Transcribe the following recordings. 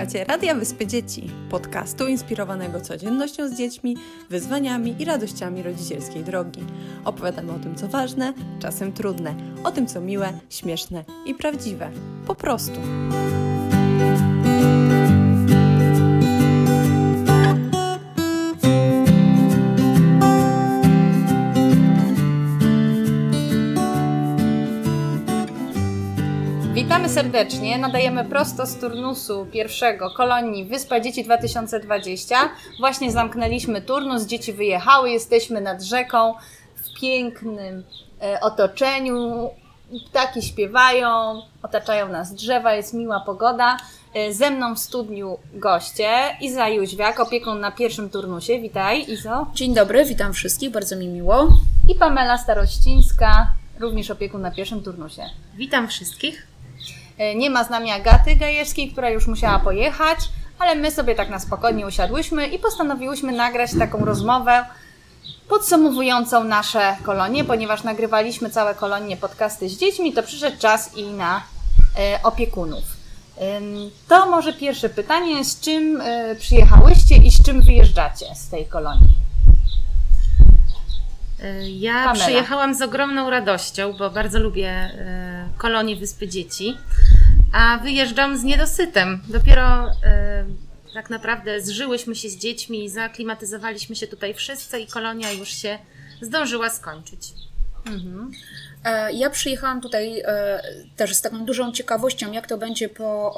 Słuchacie Radia Wyspy Dzieci, podcastu inspirowanego codziennością z dziećmi, wyzwaniami i radościami rodzicielskiej drogi. Opowiadamy o tym, co ważne, czasem trudne, o tym, co miłe, śmieszne i prawdziwe. Po prostu. Witamy serdecznie. Nadajemy prosto z turnusu pierwszego kolonii Wyspa Dzieci 2020. Właśnie zamknęliśmy turnus, dzieci wyjechały, jesteśmy nad rzeką w pięknym e, otoczeniu. Ptaki śpiewają, otaczają nas drzewa, jest miła pogoda. E, Ze mną w studniu goście Iza Jóźwiak, opiekun na pierwszym turnusie. Witaj, Izo. Dzień dobry, witam wszystkich, bardzo mi miło. I Pamela Starościńska, również opiekun na pierwszym turnusie. Witam wszystkich. E, Nie ma z nami Agaty Gajewskiej, która już musiała pojechać, ale my sobie tak na spokojnie usiadłyśmy i postanowiłyśmy nagrać taką rozmowę podsumowującą nasze kolonie, ponieważ nagrywaliśmy całe kolonie podcasty z dziećmi, to przyszedł czas i na e, opiekunów. To może pierwsze pytanie, z czym e, przyjechałyście i z czym wyjeżdżacie z tej kolonii? Y, Ja Pamela. przyjechałam z ogromną radością, bo bardzo lubię y, kolonię Wyspy Dzieci, a wyjeżdżam z niedosytem. Dopiero y, tak naprawdę zżyłyśmy się z dziećmi, zaaklimatyzowaliśmy się tutaj wszyscy i kolonia już się zdążyła skończyć. E, Ja przyjechałam tutaj e, też z taką dużą ciekawością, jak to będzie po,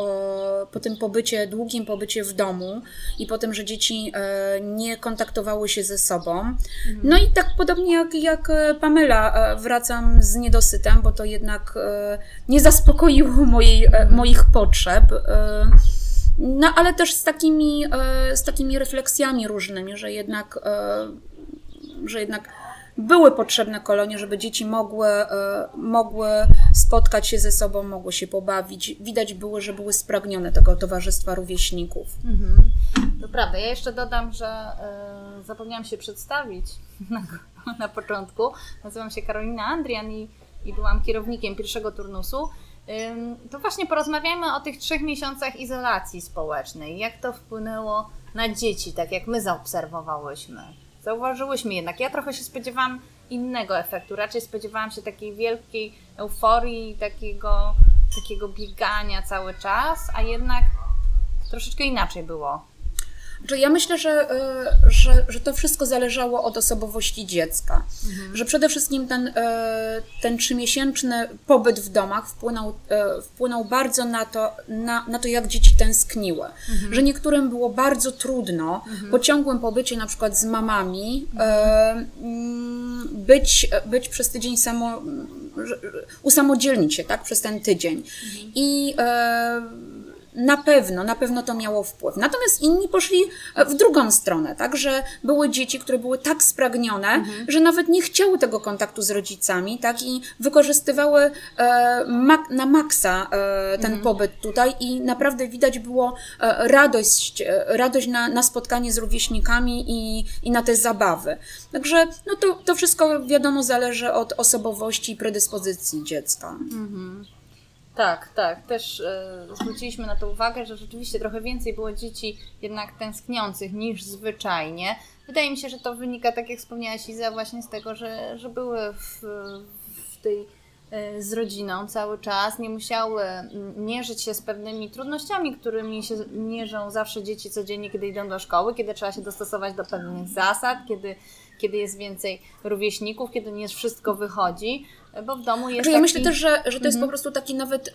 po tym pobycie, długim pobycie w domu i po tym, że dzieci e, nie kontaktowały się ze sobą. No i tak podobnie jak, jak e, Pamela, e, wracam z niedosytem, bo to jednak e, nie zaspokoiło mojej, e, moich potrzeb. E, No, ale też z takimi, e, z takimi refleksjami różnymi, że jednak, e, że jednak były potrzebne kolonie, żeby dzieci mogły, e, mogły spotkać się ze sobą, mogły się pobawić. Widać było, że były spragnione tego towarzystwa rówieśników. To prawda. Ja jeszcze dodam, że e, zapomniałam się przedstawić na, na początku. Nazywam się Karolina Andrian i, i byłam kierownikiem pierwszego turnusu. Ym, To właśnie porozmawiajmy o tych trzech miesiącach izolacji społecznej. Jak to wpłynęło na dzieci, tak jak my zaobserwowałyśmy. Zauważyłyśmy jednak. Ja trochę się spodziewałam innego efektu. Raczej spodziewałam się takiej wielkiej euforii, takiego, takiego biegania cały czas, a jednak troszeczkę inaczej było. Znaczy, ja myślę, że, e, że, że to wszystko zależało od osobowości dziecka. Że przede wszystkim ten, e, ten trzymiesięczny pobyt w domach wpłynął, e, wpłynął bardzo na to, na, na to, jak dzieci tęskniły. Że niektórym było bardzo trudno po ciągłym pobycie na przykład z mamami e, mm, być, być przez tydzień samo, usamodzielnić się tak, przez ten tydzień. I e, na pewno, na pewno to miało wpływ. Natomiast inni poszli w drugą stronę, tak, że były dzieci, które były tak spragnione, że nawet nie chciały tego kontaktu z rodzicami, tak, i wykorzystywały e, mak- na maksa e, ten pobyt tutaj i naprawdę widać było e, radość, e, radość na, na spotkanie z rówieśnikami i, i na te zabawy. Także no to, to wszystko wiadomo zależy od osobowości i predyspozycji dziecka. Tak, tak. Też e, zwróciliśmy na to uwagę, że rzeczywiście trochę więcej było dzieci jednak tęskniących niż zwyczajnie. Wydaje mi się, że to wynika, tak jak wspomniałaś Iza, właśnie z tego, że, że były w, w tej e, z rodziną cały czas, nie musiały mm, mierzyć się z pewnymi trudnościami, którymi się mierzą zawsze dzieci codziennie, kiedy idą do szkoły, kiedy trzeba się dostosować do pewnych zasad, kiedy, kiedy jest więcej rówieśników, kiedy nie wszystko wychodzi, bo w domu jest ja taki... myślę też, że, że to jest po prostu taki nawet.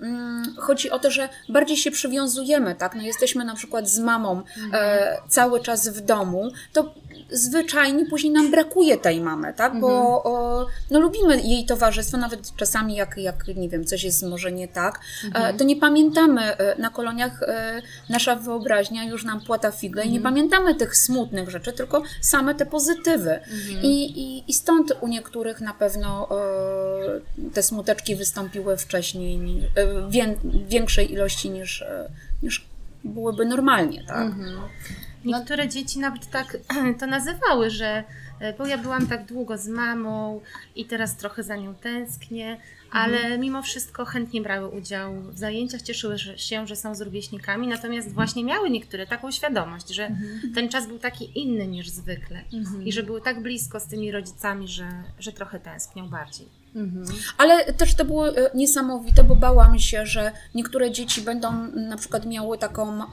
Mm, chodzi o to, że bardziej się przywiązujemy, tak? No jesteśmy na przykład z mamą e, cały czas w domu, to zwyczajnie później nam brakuje tej mamy, tak? Bo o, no, lubimy jej towarzystwo, nawet czasami jak, jak nie wiem, coś jest może nie tak, e, to nie pamiętamy e, na koloniach, e, nasza wyobraźnia już nam płata figle i nie pamiętamy tych smutnych rzeczy, tylko same te pozytywy. I, i, I stąd u niektórych na pewno e, te smuteczki wystąpiły wcześniej, ni- e, większej ilości niż, e, niż byłyby normalnie, tak? Niektóre dzieci nawet tak to nazywały, że e, bo ja byłam tak długo z mamą i teraz trochę za nią tęsknię, ale Mhm. mimo wszystko chętnie brały udział w zajęciach, cieszyły się, że są z rówieśnikami, natomiast właśnie miały niektóre taką świadomość, że Mhm. ten czas był taki inny niż zwykle i że były tak blisko z tymi rodzicami, że, że trochę tęsknią bardziej. Mhm. Ale też to było e, niesamowite, bo bałam się, że niektóre dzieci będą na przykład miały taką, e,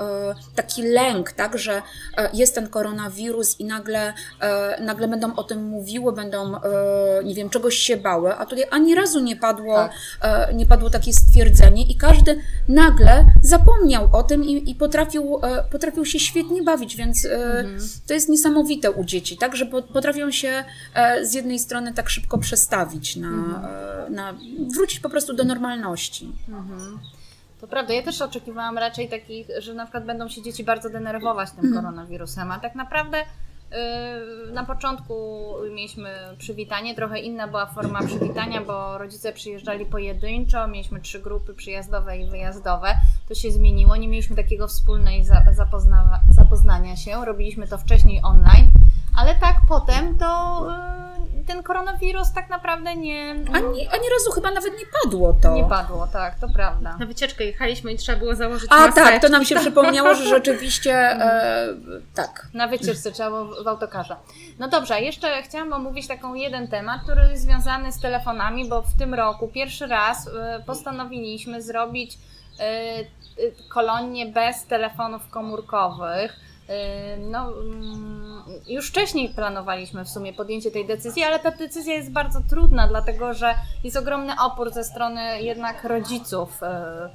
taki lęk, tak, że e, jest ten koronawirus i nagle, nagle będą o tym mówiły, będą, nie wiem, czegoś się bały, a tutaj ani razu nie padło, Tak. nie padło takie stwierdzenie i każdy nagle zapomniał o tym i, i potrafił, potrafił się świetnie bawić, więc e, to jest niesamowite u dzieci, tak, że po- potrafią się z jednej strony tak szybko przestawić na, e, na wrócić po prostu do normalności. To prawda, ja też oczekiwałam raczej takich, że na przykład będą się dzieci bardzo denerwować tym koronawirusem, a tak naprawdę yy, na początku mieliśmy przywitanie, trochę inna była forma przywitania, bo rodzice przyjeżdżali pojedynczo, mieliśmy trzy grupy przyjazdowe i wyjazdowe. To się zmieniło, nie mieliśmy takiego wspólnej za, zapozna, zapoznania się, robiliśmy to wcześniej online, ale tak potem to yy, ten koronawirus tak naprawdę nie, Ani, ani razu chyba nawet nie padło to. nie padło, tak, to prawda. Na wycieczkę jechaliśmy i trzeba było założyć A maseczki. tak, to nam się przypomniało, że rzeczywiście e, tak. Na wycieczce trzeba było w autokarze. No dobrze, a jeszcze chciałam omówić taką jeden temat, który jest związany z telefonami, bo w tym roku pierwszy raz e, postanowiliśmy zrobić e, e, kolonię bez telefonów komórkowych. No, mm, już wcześniej planowaliśmy w sumie podjęcie tej decyzji, ale ta decyzja jest bardzo trudna, dlatego że jest ogromny opór ze strony jednak rodziców e,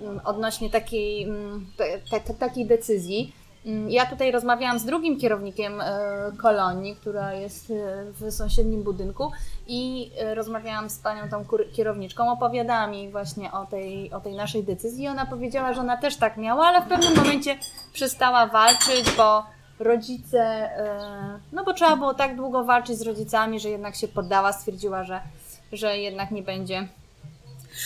mm, odnośnie takiej, mm, te, te, takiej decyzji. Mm, Ja tutaj rozmawiałam z drugim kierownikiem e, kolonii, która jest e, w sąsiednim budynku i e, rozmawiałam z panią tą kierowniczką, opowiadała mi właśnie o tej, o tej naszej decyzji i ona powiedziała, że ona też tak miała, ale w pewnym momencie przestała walczyć, bo rodzice, no bo trzeba było tak długo walczyć z rodzicami, że jednak się poddała, stwierdziła, że, że jednak nie będzie.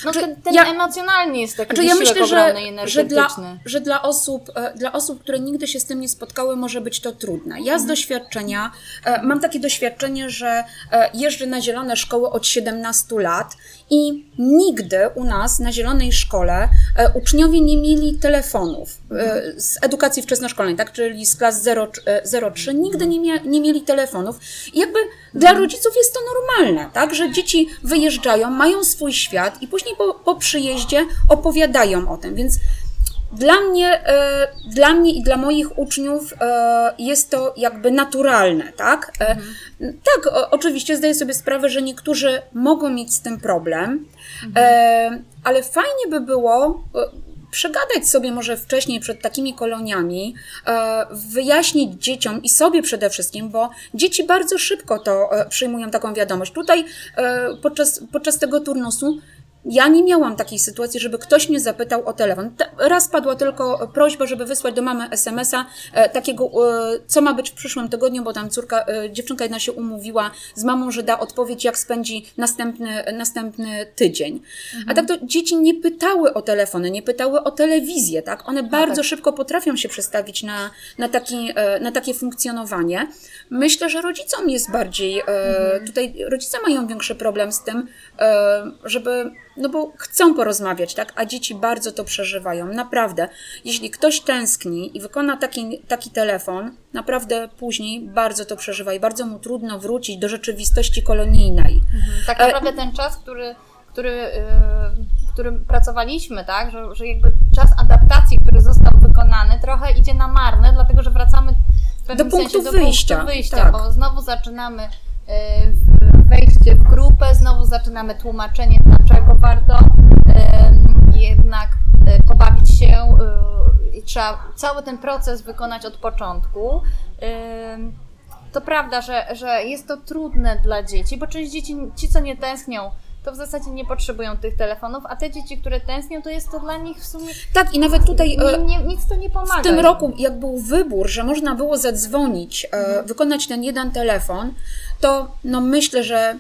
No Znaczy, ten, ten ja- emocjonalny jest taki Znaczy, ja myślę, że, że, dla, że dla, osób, e, dla osób, które nigdy się z tym nie spotkały, może być to trudne. Ja Mhm. z doświadczenia e, mam takie doświadczenie, że e, jeżdżę na zielone szkoły od 17 lat i nigdy u nas na zielonej szkole e, uczniowie nie mieli telefonów e, z edukacji wczesnoszkolnej, tak, czyli z klas 0, e, 0-3, nigdy nie, mia, nie mieli telefonów. I jakby dla rodziców jest to normalne, tak, że dzieci wyjeżdżają, mają swój świat i później po, po przyjeździe opowiadają o tym, więc dla mnie, e, dla mnie i dla moich uczniów e, jest to jakby naturalne, tak? E, Tak, o, oczywiście zdaję sobie sprawę, że niektórzy mogą mieć z tym problem, e, ale fajnie by było przegadać sobie może wcześniej przed takimi koloniami, wyjaśnić dzieciom i sobie przede wszystkim, bo dzieci bardzo szybko to przyjmują taką wiadomość. Tutaj podczas, podczas tego turnusu ja nie miałam takiej sytuacji, żeby ktoś mnie zapytał o telefon. Te- Raz padła tylko prośba, żeby wysłać do mamy SMS-a e, takiego, e, co ma być w przyszłym tygodniu, bo tam córka, e, dziewczynka jedna się umówiła z mamą, że da odpowiedź, jak spędzi następny, następny tydzień. A tak to dzieci nie pytały o telefony, nie pytały o telewizję, tak? One bardzo szybko potrafią się przestawić na, na, taki, na takie funkcjonowanie. Myślę, że rodzicom jest bardziej, e, tutaj rodzice mają większy problem z tym, żeby no bo chcą porozmawiać, tak? A dzieci bardzo to przeżywają. Naprawdę. Jeśli ktoś tęskni i wykona taki, taki telefon, naprawdę później bardzo to przeżywa i bardzo mu trudno wrócić do rzeczywistości kolonijnej. Tak E, naprawdę ten czas, który, który, yy, w którym pracowaliśmy, tak, że, że jakby czas adaptacji, który został wykonany, trochę idzie na marne, dlatego że wracamy w pewnym Do punktu sensie do wyjścia, punktu wyjścia, tak. bo znowu zaczynamy wejście w grupę, znowu zaczynamy tłumaczenie, dlaczego warto jednak yy, pobawić się yy, i trzeba cały ten proces wykonać od początku. To prawda, że, że jest to trudne dla dzieci, bo część dzieci, ci co nie tęsknią, to w zasadzie nie potrzebują tych telefonów, a te dzieci, które tęsknią, to jest to dla nich w sumie Tak, i nawet tutaj e, nie, nie, nic to nie pomaga. w tym roku, jak był wybór, że można było zadzwonić, e, wykonać ten jeden telefon, to no myślę, że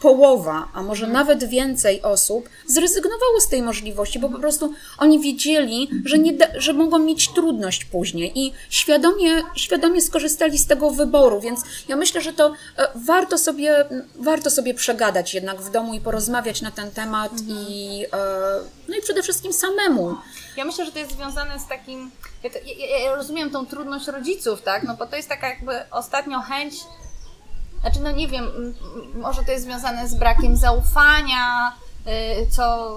połowa, a może nawet więcej osób zrezygnowało z tej możliwości, bo po prostu oni wiedzieli, że, nie da, że mogą mieć trudność później i świadomie, świadomie skorzystali z tego wyboru, więc ja myślę, że to e, warto sobie, warto sobie przegadać jednak w domu i porozmawiać na ten temat i, e, no i przede wszystkim samemu. Ja myślę, że to jest związane z takim. Ja, to, ja, ja rozumiem tą trudność rodziców, tak? No bo to jest taka jakby ostatnio chęć. Znaczy, no nie wiem, może to jest związane z brakiem zaufania, y, co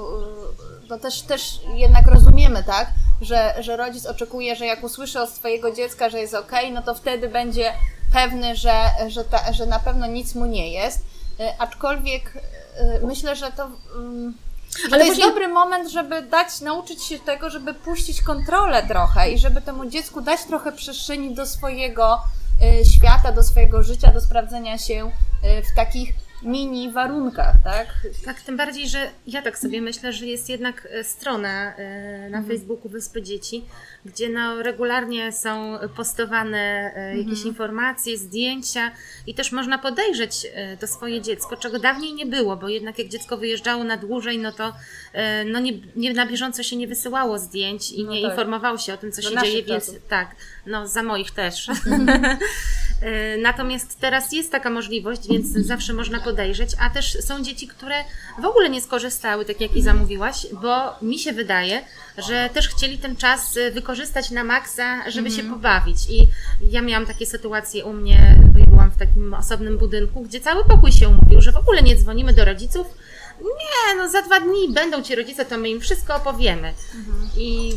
no też, też jednak rozumiemy, tak? Że, że rodzic oczekuje, że jak usłyszy od swojego dziecka, że jest ok, no to wtedy będzie pewny, że, że, ta, że na pewno nic mu nie jest. Y, Aczkolwiek myślę, że to. ym, że Ale to jest właśnie- dobry moment, żeby dać, nauczyć się tego, żeby puścić kontrolę trochę i żeby temu dziecku dać trochę przestrzeni do swojego świata, do swojego życia, do sprawdzenia się y, w takich mini warunkach, tak? Tak, tym bardziej, że ja tak sobie myślę, że jest jednak e, strona e, na Facebooku Wyspy Dzieci, gdzie no, regularnie są postowane e, jakieś informacje, zdjęcia i też można podejrzeć e, to swoje dziecko, czego dawniej nie było, bo jednak jak dziecko wyjeżdżało na dłużej, no to e, no nie, nie na bieżąco się nie wysyłało zdjęć i No nie tak. informowało się o tym, co się dzieje, więc tak, no za moich też. E, Natomiast teraz jest taka możliwość, więc zawsze można podejrzeć, a też są dzieci, które w ogóle nie skorzystały, tak jak i zamówiłaś, bo mi się wydaje, że też chcieli ten czas e, wykorzystać na maksa, żeby się pobawić. I ja miałam takie sytuacje u mnie, bo ja byłam w takim osobnym budynku, gdzie cały pokój się umówił, że w ogóle nie dzwonimy do rodziców. Nie, no za dwa dni będą ci rodzice, to my im wszystko opowiemy. I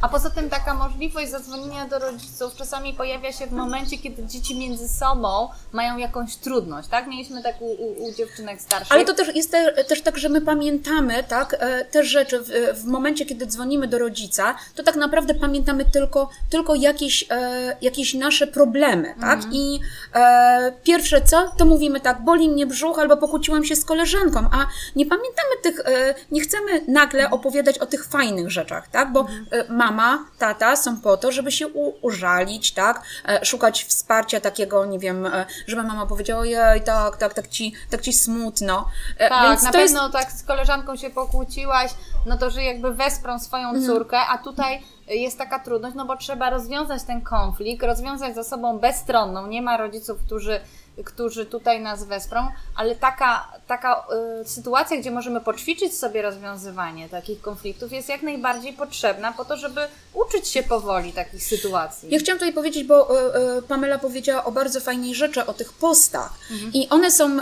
A poza tym taka możliwość zadzwonienia do rodziców czasami pojawia się w momencie, kiedy dzieci między sobą mają jakąś trudność, tak? Mieliśmy tak u, u, u dziewczynek starszych. Ale to też jest te, też tak, że my pamiętamy tak, e, te rzeczy w, w momencie, kiedy dzwonimy do rodzica, to tak naprawdę pamiętamy tylko, tylko jakieś, e, jakieś nasze problemy, tak? I e, pierwsze co, to mówimy tak, boli mnie brzuch albo pokłóciłam się z koleżanką, a nie pamiętamy tych, e, nie chcemy nagle opowiadać o tych fajnych rzeczach, tak? Bo e, mama, tata są po to, żeby się użalić, tak? E, szukać wsparcia takiego, nie wiem, e, żeby mama powiedziała, ojej, tak, tak, tak ci, tak ci smutno. E, Tak, Więc na to jest pewno tak z koleżanką się pokłóciłaś, no to że jakby wesprą swoją Mhm. córkę, a tutaj jest taka trudność, no bo trzeba rozwiązać ten konflikt, rozwiązać ze sobą bezstronną. Nie ma rodziców, którzy, którzy tutaj nas wesprą, ale taka, taka y, sytuacja, gdzie możemy poćwiczyć sobie rozwiązywanie takich konfliktów jest jak najbardziej potrzebna po to, żeby uczyć się powoli takich sytuacji. Ja chciałam tutaj powiedzieć, bo e, e, Pamela powiedziała o bardzo fajnej rzeczy, o tych postach. I one są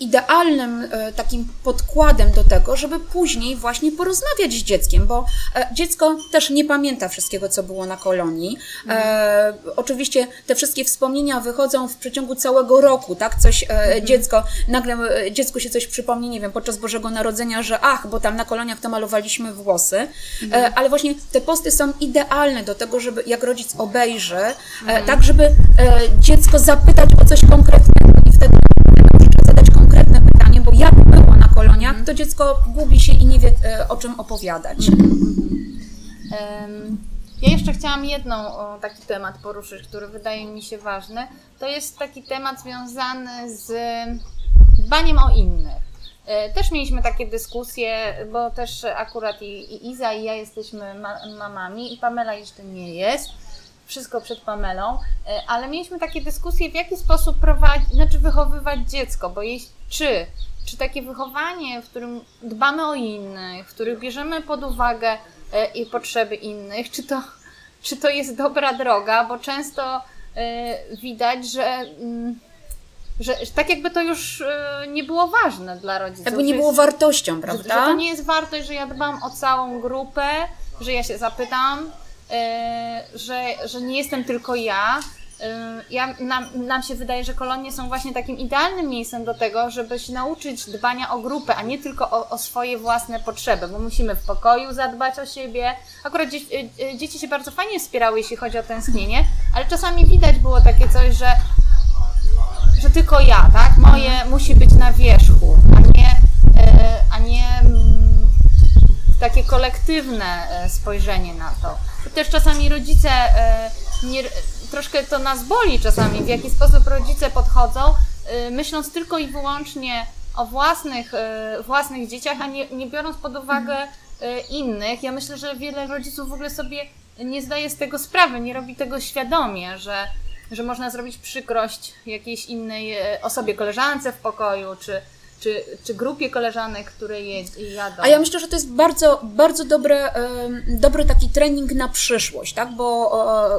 idealnym e, takim podkładem do tego, żeby później właśnie porozmawiać z dzieckiem, bo e, dziecko też nie pamięta wszystkiego, co było na kolonii. E, oczywiście te wszystkie wspomnienia wychodzą w przeciągu całego roku, tak? Coś e, dziecko, nagle dziecku się coś przypomni, nie wiem, podczas Bożego Narodzenia, że ach, bo tam na koloniach to malowaliśmy włosy. E, ale właśnie te posty są idealne do tego, żeby jak rodzic obejrzy, e, tak żeby dziecko zapytać o coś konkretnego koloniach, to dziecko gubi się i nie wie e, o czym opowiadać. Em, Ja jeszcze chciałam jedną o, taki temat poruszyć, który wydaje mi się ważny. To jest taki temat związany z dbaniem o innych. E, Też mieliśmy takie dyskusje, bo też akurat i, i Iza i ja jesteśmy ma, mamami i Pamela jeszcze nie jest. Wszystko przed Pamelą, E, ale mieliśmy takie dyskusje, w jaki sposób prowadzić, znaczy wychowywać dziecko, bo jeśli, czy, czy takie wychowanie, w którym dbamy o innych, w którym bierzemy pod uwagę e, i potrzeby innych, czy to, czy to jest dobra droga, bo często e, widać, że, mm, że, że tak jakby to już e, nie było ważne dla rodziców. Jakby nie że było wartością, że, że prawda? to nie jest wartość, że ja dbam o całą grupę, że ja się zapytam, że, że nie jestem tylko ja. Ja nam, nam się wydaje, że kolonie są właśnie takim idealnym miejscem do tego, żeby się nauczyć dbania o grupę, a nie tylko o, o swoje własne potrzeby, bo musimy w pokoju zadbać o siebie. Akurat dzie, e, e, dzieci się bardzo fajnie wspierały, jeśli chodzi o tęsknienie, ale czasami widać było takie coś, że że tylko ja, tak? Moje musi być na wierzchu, a nie, e, a nie mm, takie kolektywne e, spojrzenie na to. Też czasami rodzice, e, nie, troszkę to nas boli czasami, w jaki sposób rodzice podchodzą, e, myśląc tylko i wyłącznie o własnych, e, własnych dzieciach, a nie, nie biorąc pod uwagę e, innych. Ja myślę, że wiele rodziców w ogóle sobie nie zdaje z tego sprawy, nie robi tego świadomie, że, że można zrobić przykrość jakiejś innej osobie, koleżance w pokoju, czy, czy, czy grupie koleżanek, które je, jadą. A ja myślę, że to jest bardzo, bardzo dobre, em, dobry taki trening na przyszłość, tak? Bo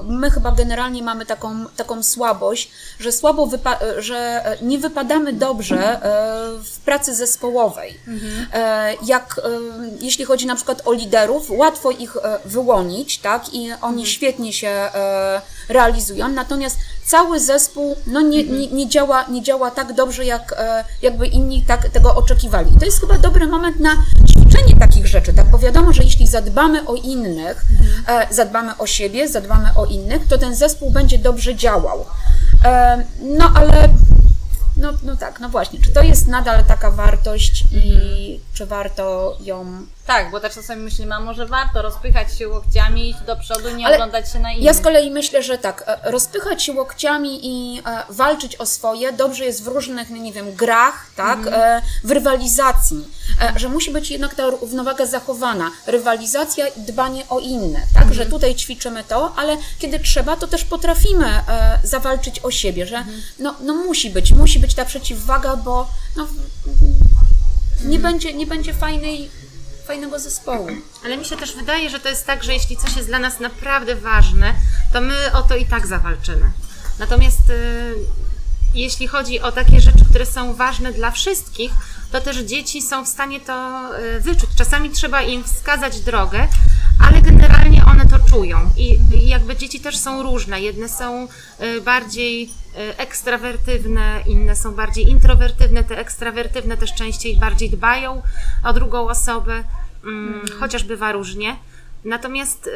my chyba generalnie mamy taką, taką słabość, że słabo że e, nie wypadamy dobrze e, w pracy zespołowej. E, Jak jeśli chodzi na przykład o liderów, łatwo ich wyłonić, tak? I oni świetnie się realizują, natomiast cały zespół no nie, nie, nie, działa, nie działa tak dobrze, jak e, jakby inni tak tego oczekiwali. I to jest chyba dobry moment na ćwiczenie takich rzeczy, tak? Bo wiadomo, że jeśli zadbamy o innych, e, zadbamy o siebie, zadbamy o innych, to ten zespół będzie dobrze działał. E, no ale no, no tak, no właśnie, czy to jest nadal taka wartość i czy warto ją Tak, bo też czasami myślimy, a może warto rozpychać się łokciami, iść do przodu, nie Ale oglądać się na innych. Ja z kolei myślę, że tak, e, rozpychać się łokciami i e, walczyć o swoje dobrze jest w różnych, no nie wiem, grach, tak, e, w rywalizacji, że musi być jednak ta równowaga zachowana. Rywalizacja i dbanie o inne, tak, że tutaj ćwiczymy to, ale kiedy trzeba, to też potrafimy zawalczyć o siebie, że no, no musi być, musi być ta przeciwwaga, bo no, nie, będzie, nie będzie fajnej, fajnego zespołu. Ale mi się też wydaje, że to jest tak, że jeśli coś jest dla nas naprawdę ważne, to my o to i tak zawalczymy. Natomiast y, jeśli chodzi o takie rzeczy, które są ważne dla wszystkich, to też dzieci są w stanie to y, wyczuć. Czasami trzeba im wskazać drogę, ale generalnie one to czują. I jakby dzieci też są różne. Jedne są y, bardziej y, ekstrawertywne, inne są bardziej introwertywne. Te ekstrawertywne też częściej bardziej dbają o drugą osobę, mm, chociaż bywa różnie. Natomiast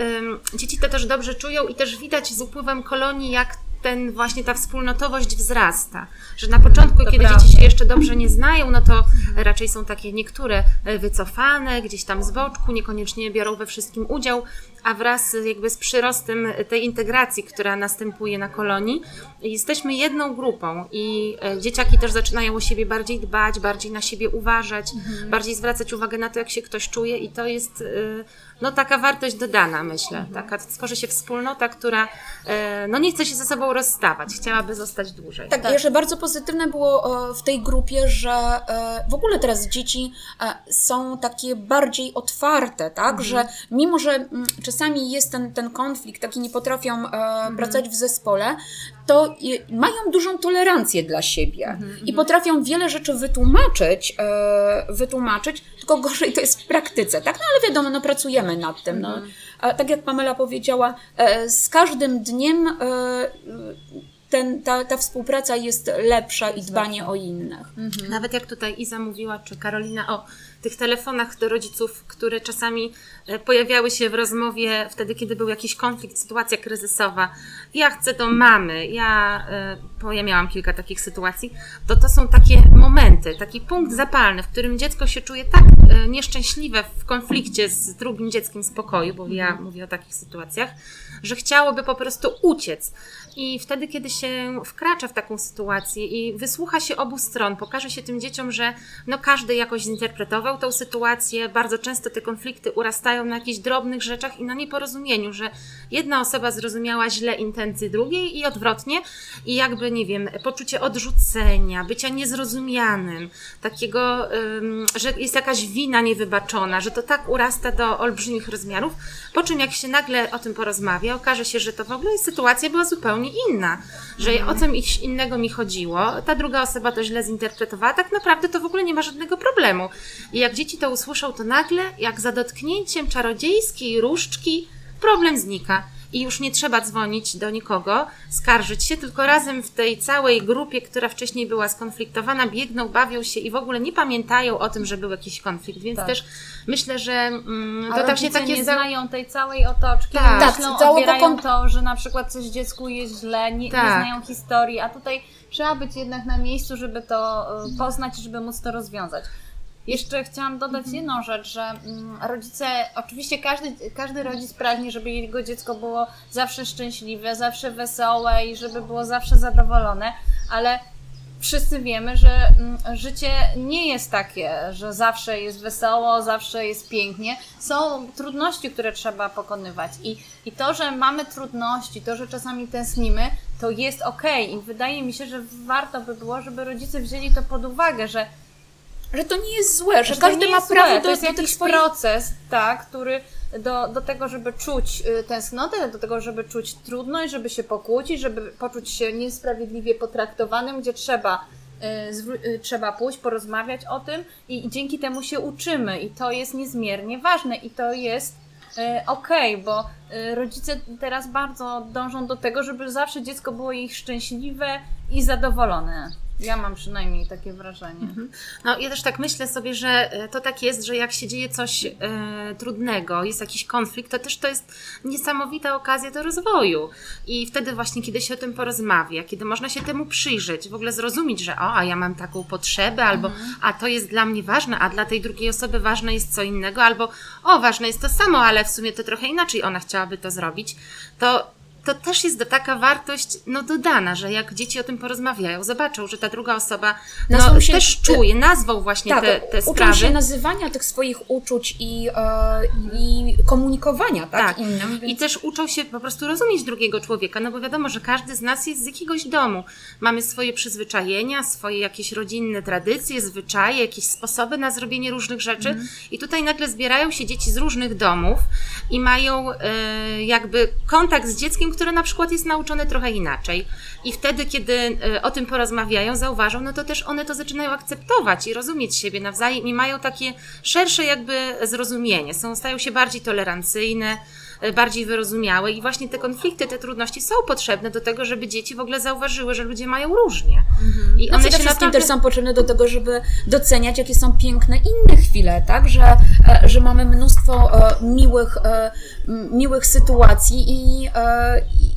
dzieci to też dobrze czują i też widać z upływem kolonii, jak ten właśnie ta wspólnotowość wzrasta. Że na początku, To kiedy prawda. dzieci się jeszcze dobrze nie znają, no to raczej są takie niektóre e, wycofane, gdzieś tam z boczku, niekoniecznie biorą we wszystkim udział, a wraz jakby z przyrostem tej integracji, która następuje na kolonii, jesteśmy jedną grupą i e, dzieciaki też zaczynają o siebie bardziej dbać, bardziej na siebie uważać, bardziej zwracać uwagę na to, jak się ktoś czuje i to jest e, no taka wartość dodana, myślę. Taka tworzy się wspólnota, która e, no nie chce się ze sobą rozstawać, chciałaby zostać dłużej. Tak, jeszcze bardzo pozytywne było w tej grupie, że w ogóle teraz dzieci są takie bardziej otwarte, tak, że mimo, że mm, czasami jest ten, ten konflikt, taki nie potrafią e, pracować w zespole, to i- mają dużą tolerancję dla siebie i potrafią wiele rzeczy wytłumaczyć, e, wytłumaczyć, tylko gorzej to jest w praktyce, tak? No ale wiadomo, no pracujemy nad tym. No. A tak jak Pamela powiedziała, e, z każdym dniem e, ten, ta, ta współpraca jest lepsza i dbanie o innych. Nawet jak tutaj Iza mówiła, czy Karolina, o tych telefonach do rodziców, które czasami e, pojawiały się w rozmowie wtedy, kiedy był jakiś konflikt, sytuacja kryzysowa. Ja chcę do mamy, ja, e, bo ja miałam kilka takich sytuacji, to to są takie momenty, taki punkt zapalny, w którym dziecko się czuje tak e, nieszczęśliwe w konflikcie z drugim dzieckiem z pokoju, bo ja mówię o takich sytuacjach, że chciałoby po prostu uciec. I wtedy, kiedy się wkracza w taką sytuację i wysłucha się obu stron, pokaże się tym dzieciom, że no każdy jakoś zinterpretował tą sytuację, bardzo często te konflikty urastają na jakichś drobnych rzeczach i na nieporozumieniu, że jedna osoba zrozumiała źle intencje drugiej i odwrotnie. I jakby, nie wiem, poczucie odrzucenia, bycia niezrozumianym, takiego, że jest jakaś wina niewybaczona, że to tak urasta do olbrzymich rozmiarów, po czym jak się nagle o tym porozmawia, okaże się, że to w ogóle sytuacja była zupełnie inna, że o co innego mi chodziło, ta druga osoba to źle zinterpretowała, tak naprawdę to w ogóle nie ma żadnego problemu. I jak dzieci to usłyszą, to nagle, jak za dotknięciem czarodziejskiej różdżki, problem znika. I już nie trzeba dzwonić do nikogo, skarżyć się, tylko razem w tej całej grupie, która wcześniej była skonfliktowana, biegną, bawią się i w ogóle nie pamiętają o tym, że był jakiś konflikt. Więc Tak. też myślę, że mm, to rodzice właśnie takie nie za- znają tej całej otoczki, Tak. tak, Tak, myślą, odbierają kon- to, że na przykład coś dziecku jest źle, nie, nie Tak. znają historii, a tutaj trzeba być jednak na miejscu, żeby to e, poznać, żeby móc to rozwiązać. Jeszcze chciałam dodać jedną rzecz, że mm, rodzice, oczywiście każdy, każdy rodzic pragnie, żeby jego dziecko było zawsze szczęśliwe, zawsze wesołe i żeby było zawsze zadowolone, ale wszyscy wiemy, że mm, życie nie jest takie, że zawsze jest wesoło, zawsze jest pięknie. Są trudności, które trzeba pokonywać. I, i to, że mamy trudności, to, że czasami tęsknimy, to jest ok. I wydaje mi się, że warto by było, żeby rodzice wzięli to pod uwagę, że że to nie jest złe, że, że każdy ma prawo złe. do, to jest do jakiś swoich... proces, tak, który do, do tego, żeby czuć y, tęsknotę, do tego, żeby czuć trudność, żeby się pokłócić, żeby poczuć się niesprawiedliwie potraktowanym, gdzie trzeba, y, y, trzeba pójść, porozmawiać o tym i, i dzięki temu się uczymy i to jest niezmiernie ważne i to jest okej, okay, bo rodzice teraz bardzo dążą do tego, żeby zawsze dziecko było ich szczęśliwe i zadowolone. Ja mam przynajmniej takie wrażenie. Mhm. No ja też tak myślę sobie, że e, to tak jest, że jak się dzieje coś e, trudnego, jest jakiś konflikt, to też to jest niesamowita okazja do rozwoju. I wtedy właśnie, kiedy się o tym porozmawia, kiedy można się temu przyjrzeć, w ogóle zrozumieć, że o, a ja mam taką potrzebę, albo mhm. a to jest dla mnie ważne, a dla tej drugiej osoby ważne jest co innego, albo o, ważne jest to samo, ale w sumie to trochę inaczej ona chciałaby to zrobić, to to też jest taka wartość no, dodana, że jak dzieci o tym porozmawiają, zobaczą, że ta druga osoba no, się, też czuje, nazwał właśnie tak, te, te sprawy. Się nazywania tych swoich uczuć i, e, i komunikowania tak, tak. innym. Więc... I też uczą się po prostu rozumieć drugiego człowieka, no bo wiadomo, że każdy z nas jest z jakiegoś domu. Mamy swoje przyzwyczajenia, swoje jakieś rodzinne tradycje, zwyczaje, jakieś sposoby na zrobienie różnych rzeczy mm. i tutaj nagle zbierają się dzieci z różnych domów i mają e, jakby kontakt z dzieckiem, które na przykład jest nauczone trochę inaczej. I wtedy, kiedy e, o tym porozmawiają, zauważą, no to też one to zaczynają akceptować i rozumieć siebie nawzajem i mają takie szersze jakby zrozumienie. Są, stają się bardziej tolerancyjne, bardziej wyrozumiałe i właśnie te konflikty, te trudności są potrzebne do tego, żeby dzieci w ogóle zauważyły, że ludzie mają różnie. Mhm. I no one się naprawdę... też są potrzebne do tego, żeby doceniać, jakie są piękne inne chwile, tak? Że, e, że mamy mnóstwo e, miłych, miłych sytuacji i,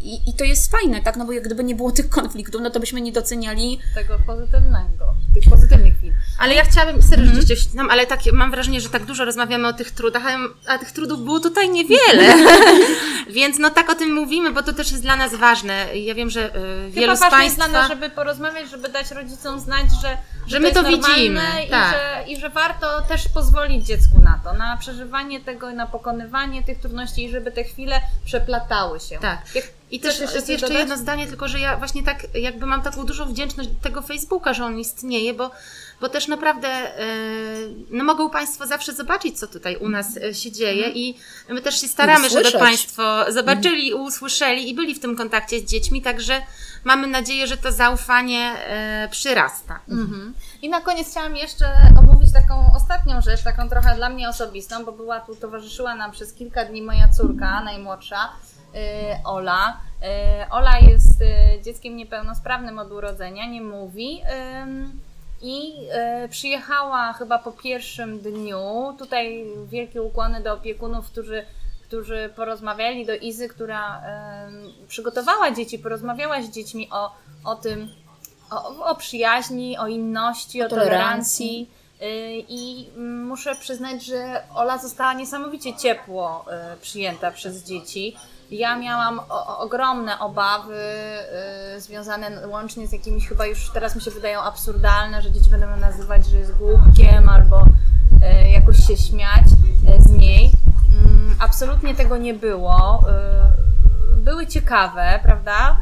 i, i to jest fajne, tak? No bo jak gdyby nie było tych konfliktów, no to byśmy nie doceniali tego pozytywnego, tych pozytywnych chwil. Ale ja chciałabym, serdecznie mhm. ale tak, mam wrażenie, że tak dużo rozmawiamy o tych trudach, a, a tych trudów było tutaj niewiele. Więc no tak o tym mówimy, bo to też jest dla nas ważne. Ja wiem, że y, wielu z Państwa... jest dla nas, żeby porozmawiać, żeby dać rodzicom znać, że, że, że my to, to widzimy. I, tak. że, I że warto też pozwolić dziecku na to, na przeżywanie tego, na pokonywanie tych trudności i żeby te chwile przeplatały się. Tak. Jak, i też jest jeszcze dodać? jedno zdanie, tylko że ja właśnie tak jakby mam taką dużą wdzięczność do tego Facebooka, że on istnieje, bo bo też naprawdę e, no mogą Państwo zawsze zobaczyć, co tutaj u nas e, się dzieje mhm. i my też się staramy, żeby Państwo zobaczyli, mhm. usłyszeli i byli w tym kontakcie z dziećmi, także mamy nadzieję, że to zaufanie e, przyrasta. Mhm. I na koniec chciałam jeszcze omówić taką ostatnią rzecz, taką trochę dla mnie osobistą, bo była tu, towarzyszyła nam przez kilka dni moja córka, najmłodsza, Ola. Ola jest dzieckiem niepełnosprawnym od urodzenia, nie mówi i przyjechała chyba po pierwszym dniu. Tutaj wielkie ukłony do opiekunów, którzy, którzy porozmawiali, do Izy, która przygotowała dzieci, porozmawiała z dziećmi o, o tym, o, o przyjaźni, o inności, o, o tolerancji. E, I muszę przyznać, że Ola została niesamowicie ciepło przyjęta przez dzieci. Ja miałam o, ogromne obawy y, związane łącznie z jakimiś chyba już teraz mi się wydają absurdalne, że dzieci będą nazywać, że jest głupkiem albo y, jakoś się śmiać y, z niej. Y, absolutnie tego nie było. Y, były ciekawe, prawda?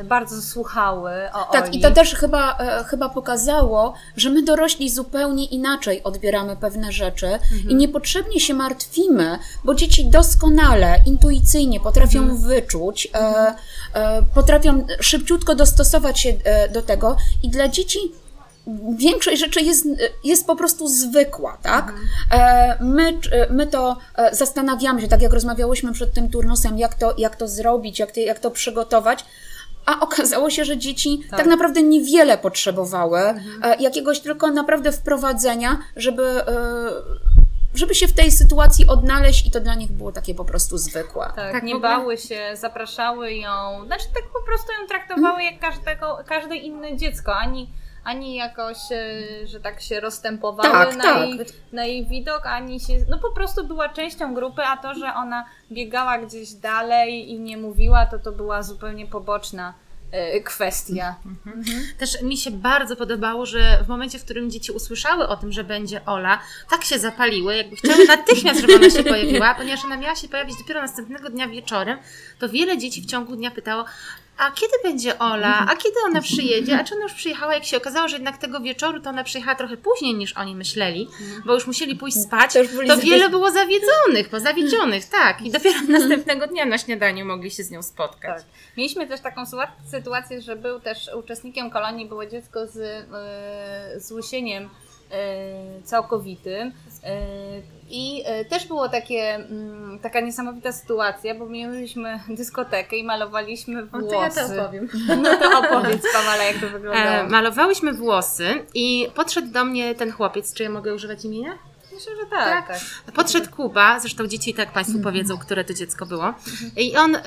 Y, bardzo słuchały o Tak, Oli. i to też chyba, e, chyba pokazało, że my dorośli zupełnie inaczej odbieramy pewne rzeczy mhm. i niepotrzebnie się martwimy, bo dzieci doskonale, intuicyjnie potrafią mhm. wyczuć, e, mhm. e, potrafią szybciutko dostosować się e, do tego i dla dzieci większość rzeczy jest, jest po prostu zwykła, tak? Mhm. E, my, my to zastanawiamy się, tak jak rozmawiałyśmy przed tym turnusem, jak to, jak to zrobić, jak to, jak to przygotować, a okazało się, że dzieci tak, tak naprawdę niewiele potrzebowały, mhm. E, jakiegoś tylko naprawdę wprowadzenia, żeby, e, żeby się w tej sytuacji odnaleźć i to dla nich było takie po prostu zwykłe. Tak, tak nie bały się, zapraszały ją, znaczy tak po prostu ją traktowały jak każdego, każde inne dziecko, ani ani jakoś, e, że tak się rozstępowały tak, na, tak. Jej, na jej widok, ani się, no po prostu była częścią grupy, a to, że ona biegała gdzieś dalej i nie mówiła, to to była zupełnie poboczna e, kwestia. Też mi się bardzo podobało, że w momencie, w którym dzieci usłyszały o tym, że będzie Ola, tak się zapaliły, jakby chciały natychmiast, żeby ona się pojawiła, ponieważ ona miała się pojawić dopiero następnego dnia wieczorem, to wiele dzieci w ciągu dnia pytało, a kiedy będzie Ola? A kiedy ona przyjedzie? A czy ona już przyjechała? Jak się okazało, że jednak tego wieczoru to ona przyjechała trochę później niż oni myśleli, bo już musieli pójść spać, To wiele było zawiedzonych, pozawiedzionych, tak. I dopiero następnego dnia na śniadaniu mogli się z nią spotkać. Tak. Mieliśmy też taką sytua- sytuację, że był też uczestnikiem kolonii, było dziecko z, e, z łysieniem e, całkowitym. E, I e, też było takie, mm, taka niesamowita sytuacja, bo mieliśmy dyskotekę i malowaliśmy O, włosy. to ja to opowiem. No to opowiedz Pamela, jak to E, wyglądało. malowałyśmy włosy i podszedł do mnie ten chłopiec, czy ja mogę używać imienia? Myślę, że tak. tak. Podszedł Kuba, zresztą dzieci i tak Państwu powiedzą, które to dziecko było. I on y,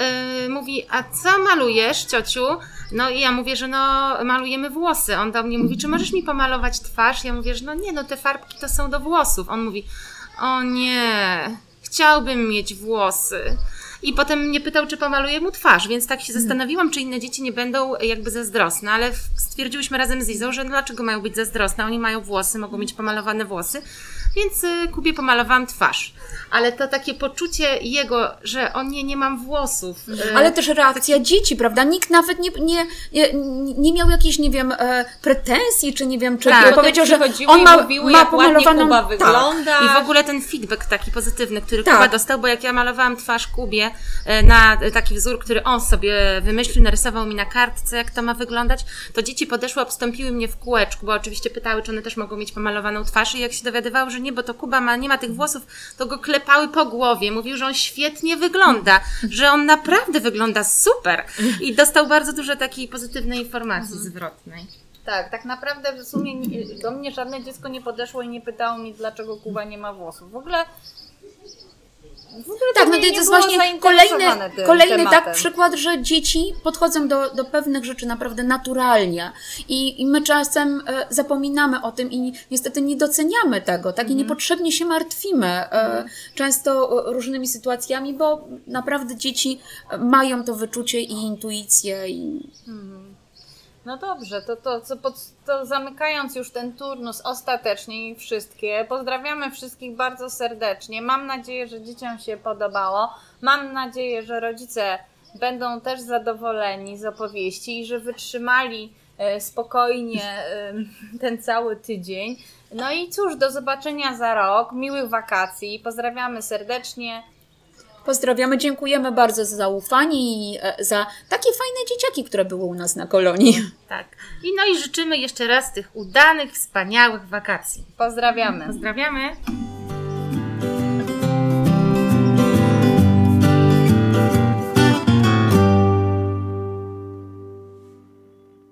mówi, a co malujesz, ciociu? No i ja mówię, że no malujemy włosy. On do mnie mówi, czy możesz mi pomalować twarz? Ja mówię, że no nie, no te farbki to są do włosów. On mówi, o nie, chciałbym mieć włosy. I potem mnie pytał, czy pomaluję mu twarz, więc tak się zastanowiłam, czy inne dzieci nie będą jakby zazdrosne, ale stwierdziłyśmy razem z Izą, że dlaczego mają być zazdrosne? Oni mają włosy, mogą mieć pomalowane włosy, więc y, Kubie pomalowałam twarz. Ale to takie poczucie jego, że o nie, nie mam włosów. y, Ale też reakcja dzieci, prawda? Nikt nawet nie, nie, nie, nie miał jakichś, nie wiem, e, pretensji, czy nie wiem, czy Tak, powiedział, że on ma, mówiły, ma jak ładnie pomalowaną... Kuba tak. wygląda. I w ogóle ten feedback taki pozytywny, który Tak. Kuba dostał, bo jak ja malowałam twarz Kubie e, na taki wzór, który on sobie wymyślił, narysował mi na kartce, jak to ma wyglądać, to dzieci podeszły, obstąpiły mnie w kółeczku, bo oczywiście pytały, czy one też mogą mieć pomalowaną twarz i jak się dowiadywały, że nie, bo to Kuba ma, nie ma tych włosów, to go klepały po głowie. Mówił, że on świetnie wygląda, że on naprawdę wygląda super. I dostał bardzo dużo takiej pozytywnej informacji zwrotnej. Tak, tak naprawdę w sumie do mnie żadne dziecko nie podeszło i nie pytało mnie, dlaczego Kuba nie ma włosów. W ogóle. Tak, no to jest właśnie kolejny, kolejny tak przykład, że dzieci podchodzą do, do pewnych rzeczy naprawdę naturalnie. I, i my czasem e, zapominamy o tym i niestety nie doceniamy tego, tak? I niepotrzebnie się martwimy e, często e, różnymi sytuacjami, bo naprawdę dzieci e, mają to wyczucie i intuicję i No dobrze, to, to, to, to zamykając już ten turnus ostatecznie i wszystkie, pozdrawiamy wszystkich bardzo serdecznie. Mam nadzieję, że dzieciom się podobało. Mam nadzieję, że rodzice będą też zadowoleni z opowieści i że wytrzymali e, spokojnie e, ten cały tydzień. No i cóż, do zobaczenia za rok. Miłych wakacji. Pozdrawiamy serdecznie. Pozdrawiamy, dziękujemy bardzo za zaufanie i e, za takie fajne dzieciaki, które były u nas na kolonii. Tak. I no i życzymy jeszcze raz tych udanych, wspaniałych wakacji. Pozdrawiamy. Pozdrawiamy.